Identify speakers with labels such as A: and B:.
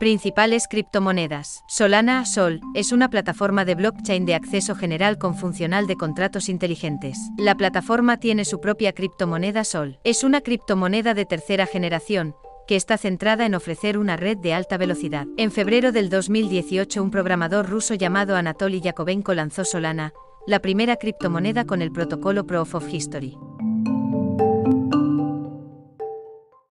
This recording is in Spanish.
A: Principales criptomonedas. Solana Sol es una plataforma de blockchain de acceso general con funcional de contratos inteligentes. La plataforma tiene su propia criptomoneda Sol. Es una criptomoneda de tercera generación que está centrada en ofrecer una red de alta velocidad. En febrero del 2018 un programador ruso llamado Anatoly Yakovenko lanzó Solana, la primera criptomoneda con el protocolo Proof of History.